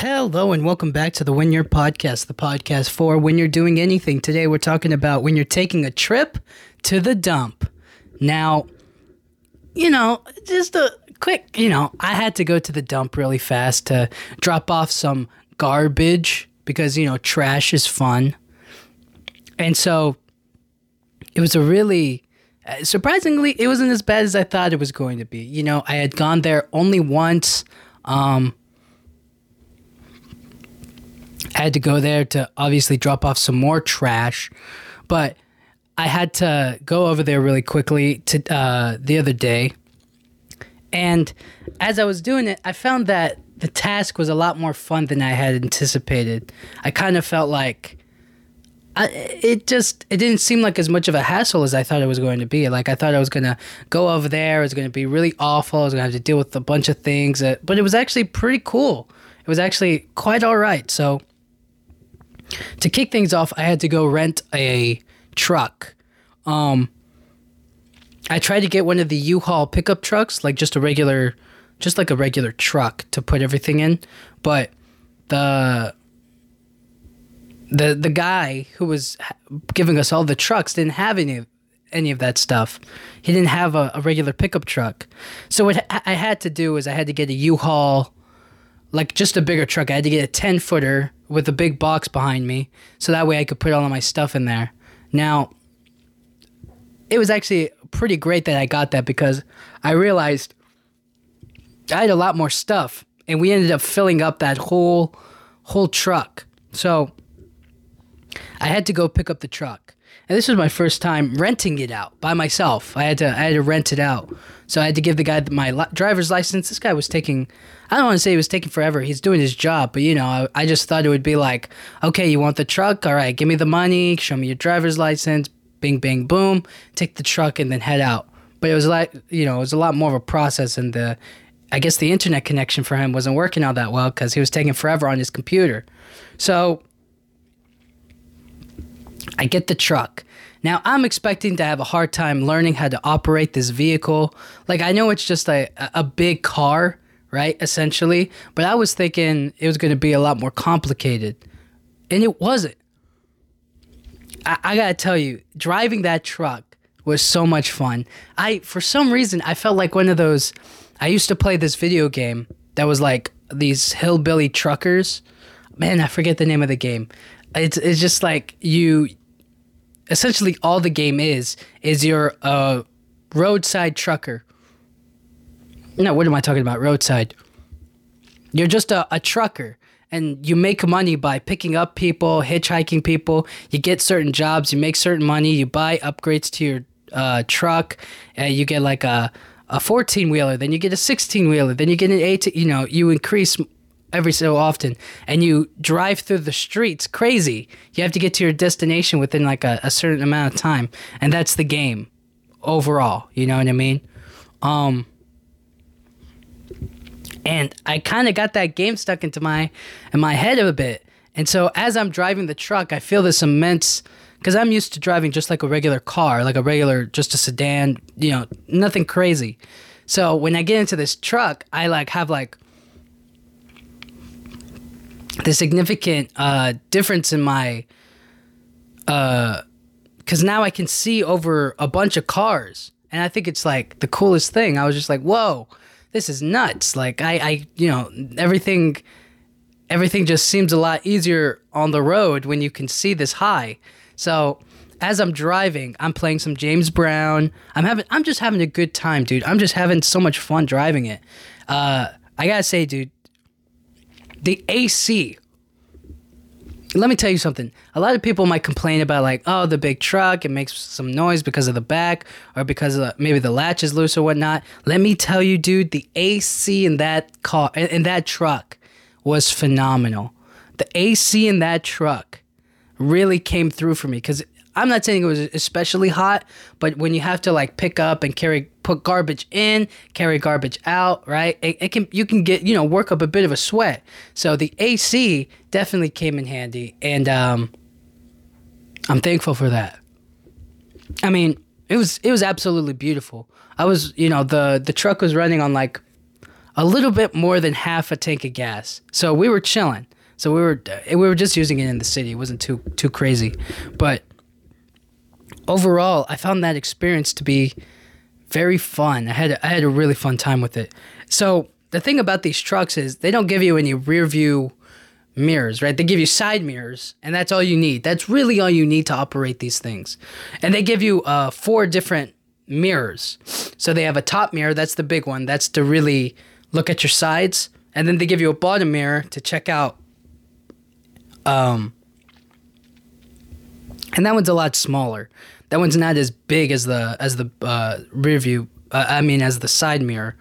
Hello and welcome back to the When You're Podcast, the podcast for when you're doing anything. Today we're talking about when you're taking a trip to the dump. Now, you know, just a quick, you know, I had to go to the dump really fast to drop off some garbage because, you know, trash is fun. And so it was a really uh, surprisingly it wasn't as bad as I thought it was going to be. You know, I had gone there only once um I had to go there to obviously drop off some more trash, but I had to go over there really quickly to uh, the other day, and as I was doing it, I found that the task was a lot more fun than I had anticipated. I kind of felt like I, it just it didn't seem like as much of a hassle as I thought it was going to be. Like I thought I was gonna go over there, it was gonna be really awful. I was gonna have to deal with a bunch of things, that, but it was actually pretty cool. It was actually quite all right. So to kick things off, I had to go rent a truck. Um, I tried to get one of the U-Haul pickup trucks, like just a regular, just like a regular truck to put everything in, but the the the guy who was giving us all the trucks didn't have any any of that stuff. He didn't have a, a regular pickup truck. So what I had to do is I had to get a U-Haul, like just a bigger truck. I had to get a ten footer with a big box behind me so that way I could put all of my stuff in there. Now, it was actually pretty great that I got that because I realized I had a lot more stuff and we ended up filling up that whole whole truck. So I had to go pick up the truck. And this was my first time renting it out by myself. I had to I had to rent it out. So I had to give the guy my li- driver's license. This guy was taking I don't want to say he was taking forever. He's doing his job, but you know, I, I just thought it would be like, okay, you want the truck? All right, give me the money, show me your driver's license, bing, bing, boom, take the truck and then head out. But it was like, you know, it was a lot more of a process, and the, I guess the internet connection for him wasn't working all that well because he was taking forever on his computer. So I get the truck. Now I'm expecting to have a hard time learning how to operate this vehicle. Like I know it's just a a big car, right? Essentially. But I was thinking it was going to be a lot more complicated. And it wasn't. I, I got to tell you, driving that truck was so much fun. I, for some reason, I felt like one of those. I used to play this video game that was like these hillbilly truckers. Man, I forget the name of the game. It's, it's just like you. Essentially, all the game is is you're a roadside trucker no, what am I talking about? Roadside. You're just a, a trucker and you make money by picking up people, hitchhiking people. You get certain jobs, you make certain money, you buy upgrades to your uh, truck, and you get like a a 14 wheeler, then you get a 16 wheeler, then you get an 18. You know, you increase every so often, and you drive through the streets crazy. You have to get to your destination within like a, a certain amount of time, and that's the game overall. You know what I mean? Um, and I kind of got that game stuck into my in my head a bit. And so as I'm driving the truck, I feel this immense because I'm used to driving just like a regular car, like a regular just a sedan, you know, nothing crazy. So when I get into this truck, I like have like the significant uh, difference in my uh because now I can see over a bunch of cars, and I think it's like the coolest thing. I was just like, whoa this is nuts. Like I, I, you know, everything, everything just seems a lot easier on the road when you can see this high. So as I'm driving, I'm playing some James Brown. I'm having, I'm just having a good time, dude. I'm just having so much fun driving it. Uh, I gotta say, dude, the AC let me tell you something. A lot of people might complain about like, oh, the big truck, it makes some noise because of the back or because of, maybe the latch is loose or whatnot. Let me tell you, dude, the AC in that car in that truck was phenomenal. The AC in that truck really came through for me because I'm not saying it was especially hot, but when you have to like pick up and carry, put garbage in, carry garbage out, right? It, it, can you can get you know work up a bit of a sweat. So the AC definitely came in handy, and um, I'm thankful for that. I mean, it was it was absolutely beautiful. I was you know the the truck was running on like a little bit more than half a tank of gas. So we were chilling. So we were we were just using it in the city. It wasn't too too crazy, but overall, I found that experience to be very fun. I had I had a really fun time with it. So the thing about these trucks is they don't give you any rear view mirrors, right? They give you side mirrors, and that's all you need. That's really all you need to operate these things. And they give you uh, four different mirrors. So they have a top mirror, that's the big one. That's to really look at your sides, and then they give you a bottom mirror to check out. Um, and that one's a lot smaller. That one's not as big as the as the uh, rear view. Uh, I mean, as the side mirror.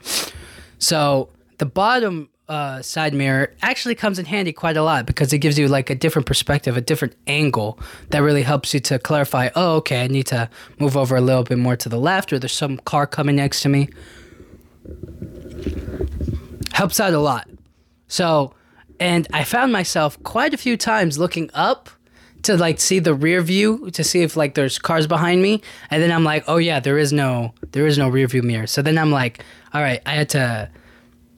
So the bottom uh, side mirror actually comes in handy quite a lot because it gives you like a different perspective, a different angle that really helps you to clarify. Oh, okay, I need to move over a little bit more to the left, or there's some car coming next to me. Helps out a lot. So, and I found myself quite a few times looking up to like see the rear view to see if like there's cars behind me. And then i'm like oh yeah there is no there is no rear view mirror. So then i'm like all right i had to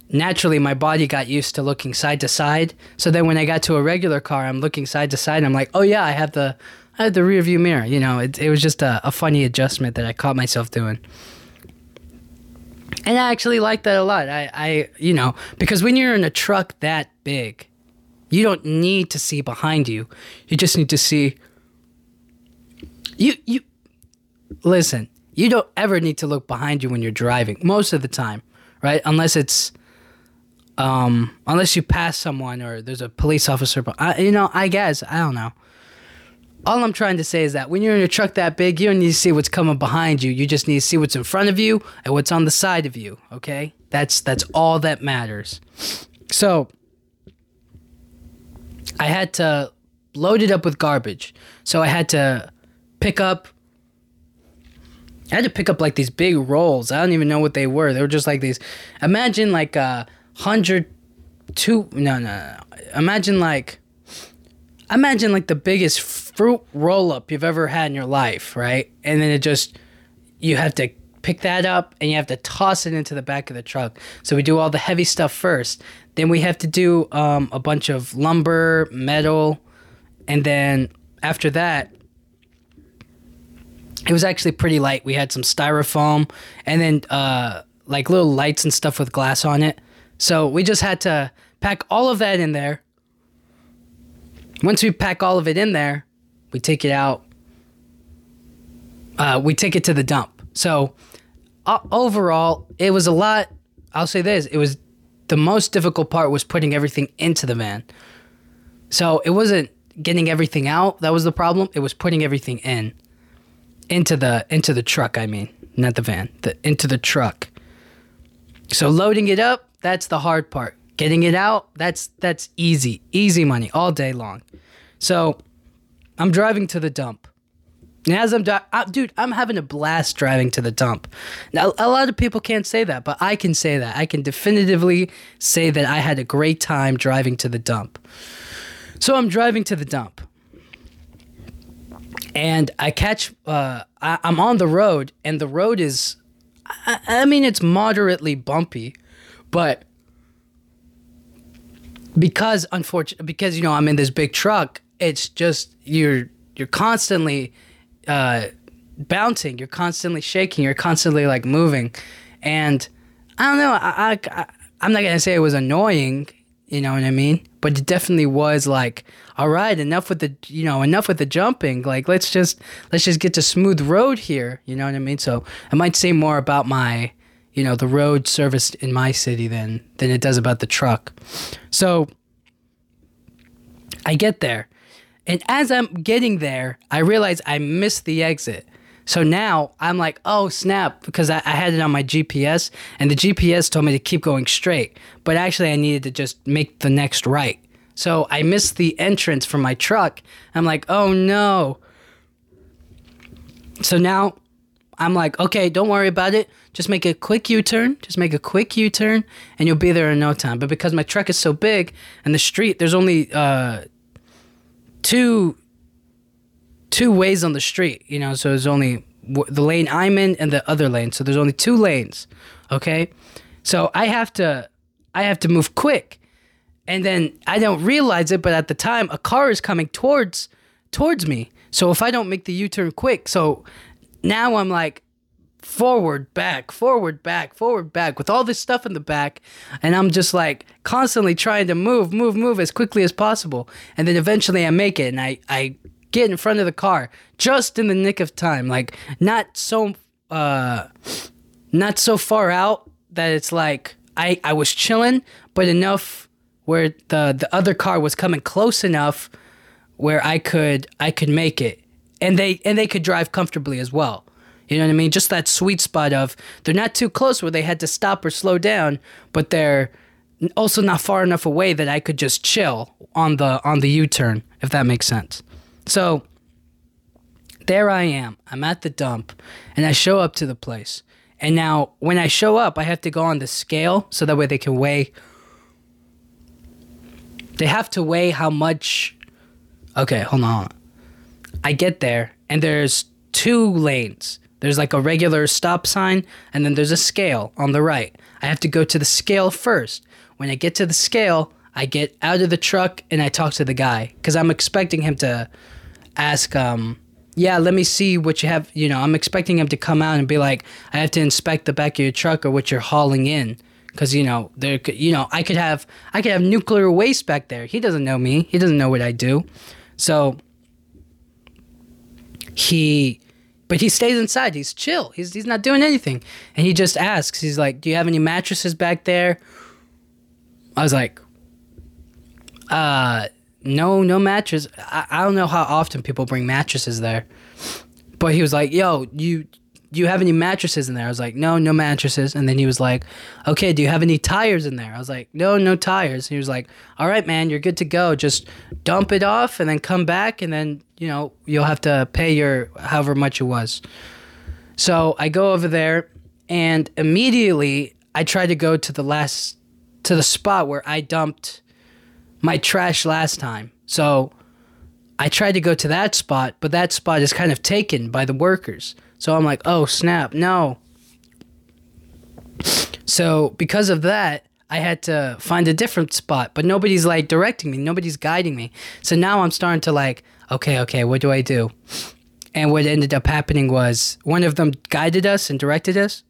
naturally my body got used to looking side to side. So then when i got to a regular car i'm looking side to side. And i'm like oh yeah i have the i have the rear view mirror. You know it, it was just a, a funny adjustment that i caught myself doing. And i actually like that a lot. I i you know because when you're in a truck that big you don't need to see behind you. You just need to see you you listen, you don't ever need to look behind you when you're driving most of the time, right? Unless it's um unless you pass someone or there's a police officer but I, you know, I guess, I don't know. All I'm trying to say is that when you're in a truck that big, you don't need to see what's coming behind you. You just need to see what's in front of you and what's on the side of you, okay? That's that's all that matters. So, I had to load it up with garbage. So I had to pick up I had to pick up like these big rolls. I don't even know what they were. They were just like these. Imagine like a hundred, two. No, no, no. Imagine like, imagine like the biggest fruit roll up you've ever had in your life, right? And then it just, you have to pick that up and you have to toss it into the back of the truck. So we do all the heavy stuff first. Then we have to do um, a bunch of lumber, metal, and then after that, it was actually pretty light. We had some styrofoam and then uh, like little lights and stuff with glass on it. So we just had to pack all of that in there. Once we pack all of it in there, we take it out. Uh, we take it to the dump. So uh, overall, it was a lot. I'll say this: it was the most difficult part was putting everything into the van. So it wasn't getting everything out that was the problem. It was putting everything in into the into the truck. I mean, not the van, the into the truck. So loading it up, that's the hard part. Getting it out, that's that's easy, easy money all day long. So I'm driving to the dump. And as I'm, I, dude, I'm having a blast driving to the dump. Now, a lot of people can't say that, but I can say that. I can definitively say that I had a great time driving to the dump. So I'm driving to the dump, and I catch. Uh, I, I'm on the road, and the road is, I, I mean, it's moderately bumpy, but because unfortunately, because you know I'm in this big truck, it's just you're you're constantly uh, bouncing. You're constantly shaking. You're constantly like moving, and I don't know. I, I I'm not gonna say it was annoying. You know what I mean? But it definitely was like, all right, enough with the you know enough with the jumping. Like let's just let's just get to smooth road here. You know what I mean? So I might say more about my you know the road service in my city than than it does about the truck. So I get there and as I'm getting there, I realize I missed the exit. So now I'm like, oh snap, because I, I, had it on my GPS and the GPS told me to keep going straight. But actually, I needed to just make the next right. So I missed the entrance for my truck. I'm like, oh no. So now I'm like, okay, don't worry about it. Just make a quick U turn. Just make a quick U turn and you'll be there in no time. But because my truck is so big and the street, there's only uh, two two ways on the street, you know, so there's only the lane I'm in and the other lane. So there's only two lanes, okay? So I have to I have to move quick. And then I don't realize it, but at the time a car is coming towards towards me. So if I don't make the U-turn quick, so now I'm like forward, back, forward, back, forward, back with all this stuff in the back. And I'm just like constantly trying to move, move, move as quickly as possible. And then eventually I make it and I, I get in front of the car just in the nick of time. Like not so uh not so far out that it's like I, I was chilling, but enough where the, the other car was coming close enough where I could I could make it. And they and they could drive comfortably as well. You know what I mean? Just that sweet spot of they're not too close where they had to stop or slow down, but they're also not far enough away that I could just chill on the on the U-turn, if that makes sense. So there I am. I'm at the dump and I show up to the place. And now when I show up, I have to go on the scale so that way they can weigh they have to weigh how much Okay, hold on. I get there and there's two lanes. There's like a regular stop sign, and then there's a scale on the right. I have to go to the scale first. When I get to the scale, I get out of the truck and I talk to the guy because I'm expecting him to ask, um, yeah, let me see what you have. You know, I'm expecting him to come out and be like, I have to inspect the back of your truck or what you're hauling in. Cause you know there, could, you know, I could have, I could have nuclear waste back there. He doesn't know me. He doesn't know what I do. So he but he stays inside. He's chill. He's he's not doing anything. And he just asks. He's like, "Do you have any mattresses back there?" I was like, "Uh, no, no mattress. I, I don't know how often people bring mattresses there." But he was like, "Yo, you do you have any mattresses in there? I was like, no, no mattresses. And then he was like, okay, do you have any tires in there? I was like, no, no tires. he was like, all right, man, you're good to go. Just dump it off and then come back and then, you know, you'll have to pay your however much it was. So I go over there and immediately I try to go to the last, to the spot where I dumped my trash last time. So I tried to go to that spot, but that spot is kind of taken by the workers. So I'm like, oh snap, no. So because of that, I had to find a different spot, but nobody's like directing me, nobody's guiding me. So now I'm starting to like, okay, okay, what do I do? And what ended up happening was one of them guided us and directed us,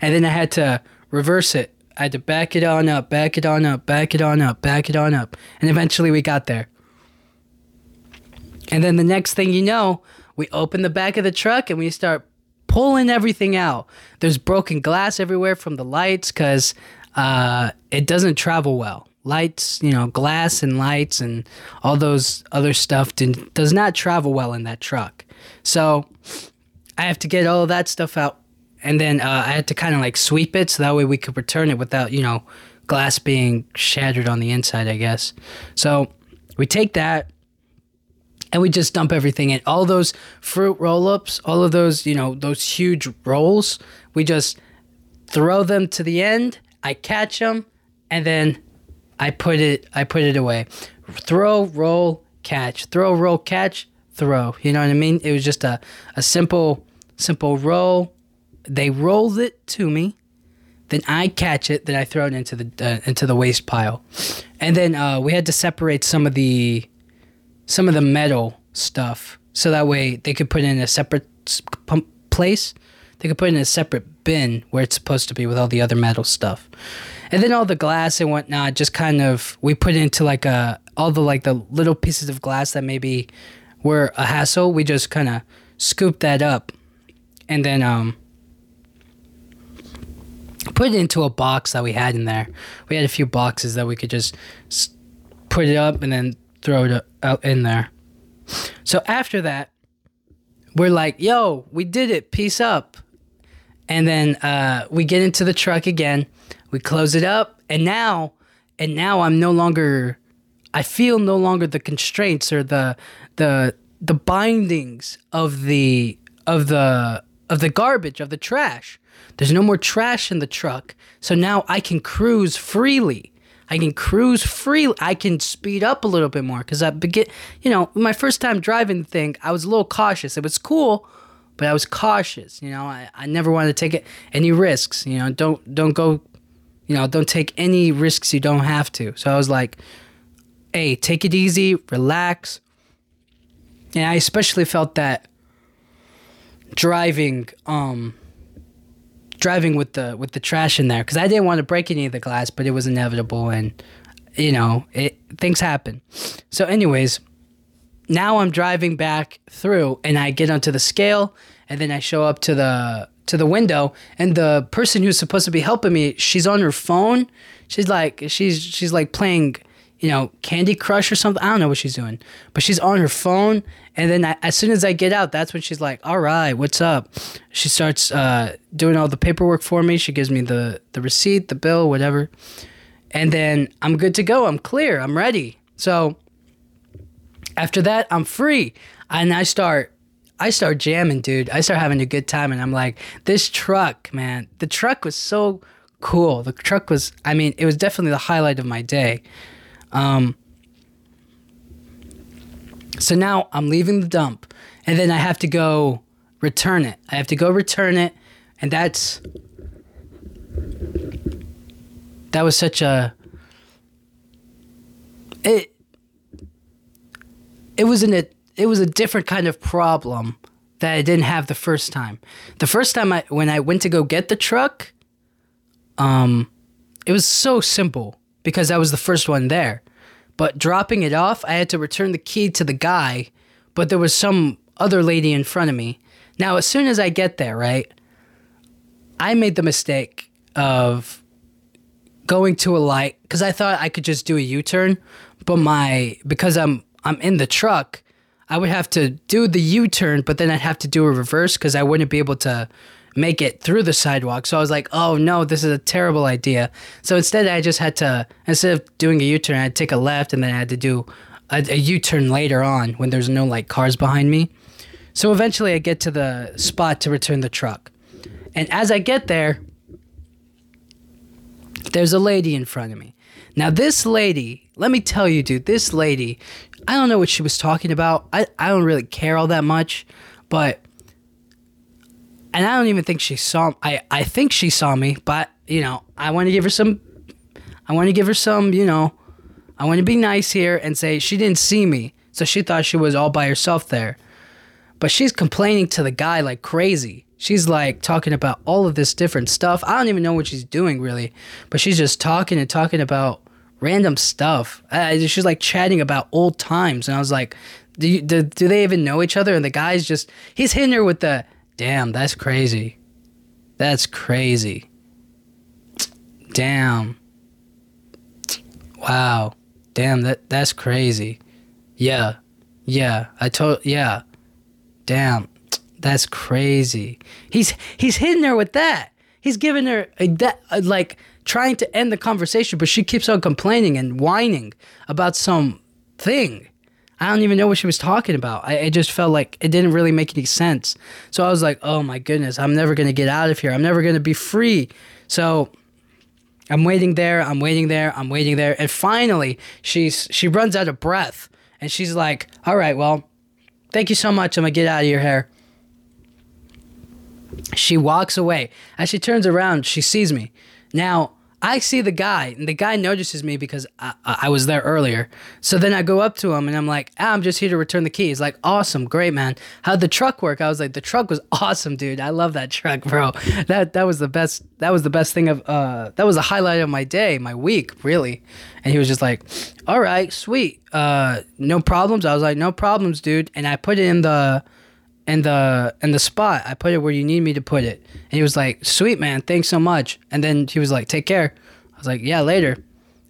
and then I had to reverse it. I had to back it on up, back it on up, back it on up, back it on up, and eventually we got there. And then the next thing you know, we open the back of the truck and we start pulling everything out. There's broken glass everywhere from the lights because uh, it doesn't travel well. Lights, you know, glass and lights and all those other stuff did, does not travel well in that truck. So I have to get all that stuff out. And then uh, I had to kind of like sweep it so that way we could return it without, you know, glass being shattered on the inside, I guess. So we take that and we just dump everything in. All those fruit roll ups, all of those, you know, those huge rolls, we just throw them to the end. I catch them, and then I put it. I put it away. Throw, roll, catch. Throw, roll, catch. Throw. You know what I mean? It was just a a simple simple roll. They rolled it to me. Then I catch it. Then I throw it into the uh, into the waste pile, and then uh, we had to separate some of the some of the metal stuff so that way they could put it in a separate place. They could put it in a separate bin where it's supposed to be with all the other metal stuff. And then all the glass and whatnot, just kind of we put into like a all the like the little pieces of glass that maybe were a hassle. We just kind of scooped that up, and then um put it into a box that we had in there. We had a few boxes that we could just put it up and then throw it out in there. So after that, we're like, yo, we did it. Peace up. And then uh, we get into the truck again. We close it up. And now, and now I'm no longer, I feel no longer the constraints or the, the, the bindings of the, of the, of the garbage, of the trash. There's no more trash in the truck. So now I can cruise freely. I can cruise free. I can speed up a little bit more because I begin, you know, my first time driving thing, I was a little cautious. It was cool, but I was cautious. You know, I, I never wanted to take it, any risks. You know, don't don't go You know, don't take any risks you don't have to. So I was like, hey, take it easy, relax. And I especially felt that driving um driving with the with the trash in there cuz I didn't want to break any of the glass, but it was inevitable and you know, it things happen. So anyways, now I'm driving back through and I get onto the scale and then I show up to the to the window and the person who's supposed to be helping me, she's on her phone. She's like she's she's like playing, you know, Candy Crush or something. I don't know what she's doing. But she's on her phone and then I, as soon as I get out, that's when she's like, "All right, what's up?" She starts uh, doing all the paperwork for me. She gives me the the receipt, the bill, whatever. And then I'm good to go. I'm clear. I'm ready. So after that, I'm free. And I start I start jamming, dude. I start having a good time and I'm like, this truck, man. The truck was so cool. The truck was I mean, it was definitely the highlight of my day. Um so now I'm leaving the dump and then I have to go return it. I have to go return it and that's that was such a it it was an it, it was a different kind of problem that I didn't have the first time. The first time I when I went to go get the truck, um, it was so simple because I was the first one there. But dropping it off, I had to return the key to the guy, but there was some other lady in front of me. Now, as soon as I get there, right, I made the mistake of going to a light because I thought I could just do a U turn, but my because I'm I'm in the truck, I would have to do the U turn, but then I'd have to do a reverse because I wouldn't be able to make it through the sidewalk. So I was like, oh no, this is a terrible idea. So instead, I just had to, instead of doing a U turn, I'd take a left and then I had to do a, a U turn later on when there's no like cars behind me. So eventually, I get to the spot to return the truck. And as I get there, there's a lady in front of me. Now, this lady, let me tell you, dude, this lady, I don't know what she was talking about. I, I don't really care all that much, but and I don't even think she saw I I think she saw me, but you know, I want to give her some I want to give her some, you know, I want to be nice here and say she didn't see me. So she thought she was all by herself there. But she's complaining to the guy like crazy. She's like talking about all of this different stuff. I don't even know what she's doing really, but she's just talking and talking about random stuff. Uh, she's like chatting about old times, and I was like, do, you, do do they even know each other? And the guy's just he's hitting her with the damn. That's crazy. That's crazy. Damn. Wow. Damn. That that's crazy. Yeah. Yeah. I told. Yeah. Damn. That's crazy. He's he's hitting her with that. He's giving her a, that like trying to end the conversation, but she keeps on complaining and whining about some thing. I don't even know what she was talking about. I, just felt like it didn't really make any sense. So I was like, oh my goodness, I'm never going to get out of here. I'm never going to be free. So I'm waiting there, I'm waiting there, I'm waiting there. And finally, she's she runs out of breath and she's like, all right, well, thank you so much. I'm going to get out of your hair. She walks away. As she turns around, she sees me. Now, I see the guy, and the guy notices me because I, I, was there earlier. So then I go up to him and I'm like, ah, I'm just here to return the key. He's like, awesome, great, man. How'd the truck work? I was like, the truck was awesome, dude. I love that truck, bro. That that was the best. That was the best thing of. Uh, that was the highlight of my day, my week, really. And he was just like, all right, sweet, uh, no problems. I was like, no problems, dude. And I put in the in the in the spot. I put it where you need me to put it. And he was like, "Sweet man, thanks so much." And then he was like, "Take care." I was like, "Yeah, later."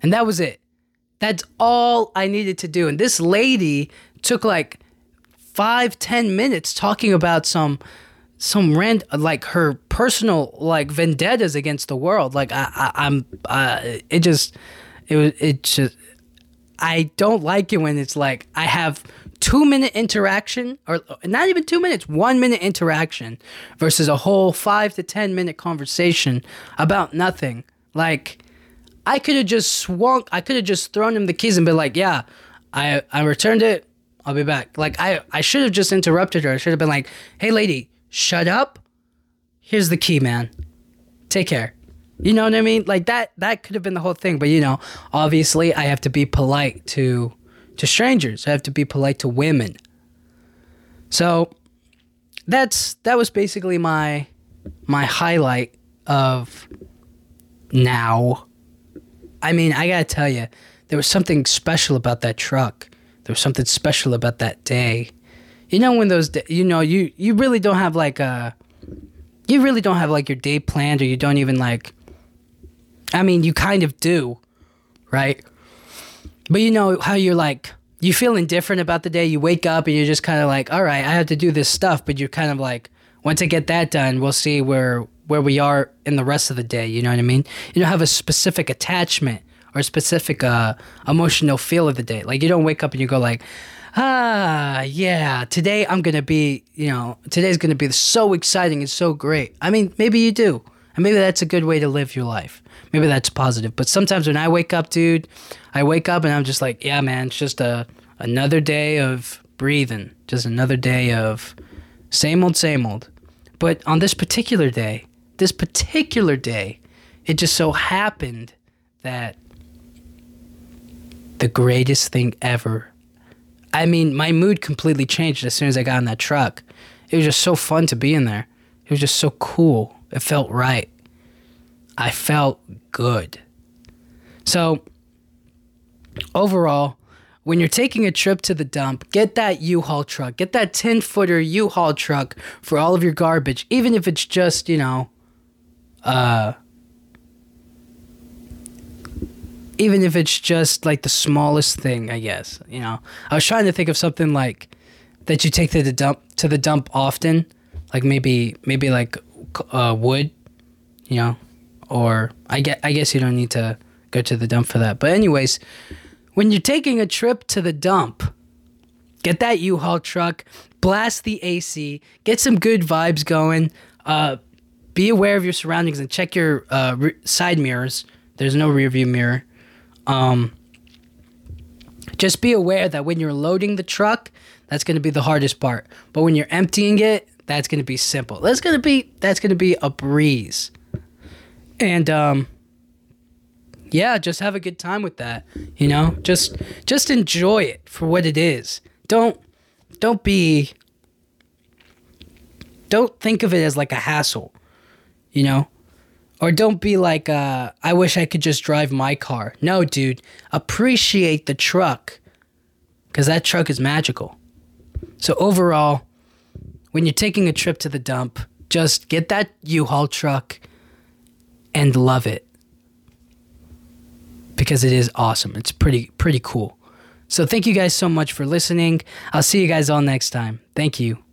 And that was it. That's all I needed to do. And this lady took like five, ten minutes talking about some some rand like her personal like vendettas against the world. Like I, I I'm uh, it just it was it just I don't like it when it's like I have two minute interaction, or not even two minutes, one minute interaction versus a whole five to 10 minute conversation about nothing. Like, I could have just swung, I could have just thrown him the keys and been like, yeah, I, I returned it. I'll be back. Like, I, I should have just interrupted her. I should have been like, hey, lady, shut up. Here's the key, man. Take care. You know what I mean? Like that that could have been the whole thing, but you know, obviously I have to be polite to to strangers. I have to be polite to women. So that's that was basically my my highlight of now. I mean, I got to tell you, there was something special about that truck. There was something special about that day. You know when those you know you you really don't have like a you really don't have like your day planned or you don't even like I mean, you kind of do, right? But you know how you're like, you feel indifferent about the day. You wake up and you're just kind of like, all right, I have to do this stuff. But you're kind of like, once I get that done, we'll see where where we are in the rest of the day. You know what I mean? You don't have a specific attachment or specific uh, emotional feel of the day. Like you don't wake up and you go like, ah, yeah, today I'm gonna be, you know, today's gonna be so exciting and so great. I mean, maybe you do, and maybe that's a good way to live your life maybe that's positive. But sometimes when I wake up, dude, I wake up and I'm just like, yeah, man, it's just a another day of breathing, just another day of same old, same old. But on this particular day, this particular day, it just so happened that the greatest thing ever. I mean, my mood completely changed as soon as I got in that truck. It was just so fun to be in there. It was just so cool. It felt right. I felt good. So, overall, when you're taking a trip to the dump, get that U-Haul truck. Get that 10 footer U-Haul truck for all of your garbage, even if it's just, you know, uh, even if it's just like the smallest thing, I guess. You know, I was trying to think of something like that you take to the dump to the dump often, like maybe maybe like uh, wood, you know, or I get I guess you don't need to go to the dump for that. But anyways, when you're taking a trip to the dump, get that U-Haul truck, blast the AC, get some good vibes going. Uh, be aware of your surroundings and check your uh, re- side mirrors. There's no rear view mirror. Um, just be aware that when you're loading the truck, that's going to be the hardest part. But when you're emptying it, that's going to be simple. That's going to be that's going to be a breeze and um yeah just have a good time with that you know? Just just enjoy it for what it is. Don't don't be don't think of it as like a hassle you know? Or don't be like uh, i wish i could just drive my car. No dude. Appreciate the truck because that truck is magical. So overall when you're taking a trip to the dump just get that u-haul truck and love it because it is awesome. It's pretty pretty cool. So thank you guys so much for listening. I'll see you guys all next time. Thank you.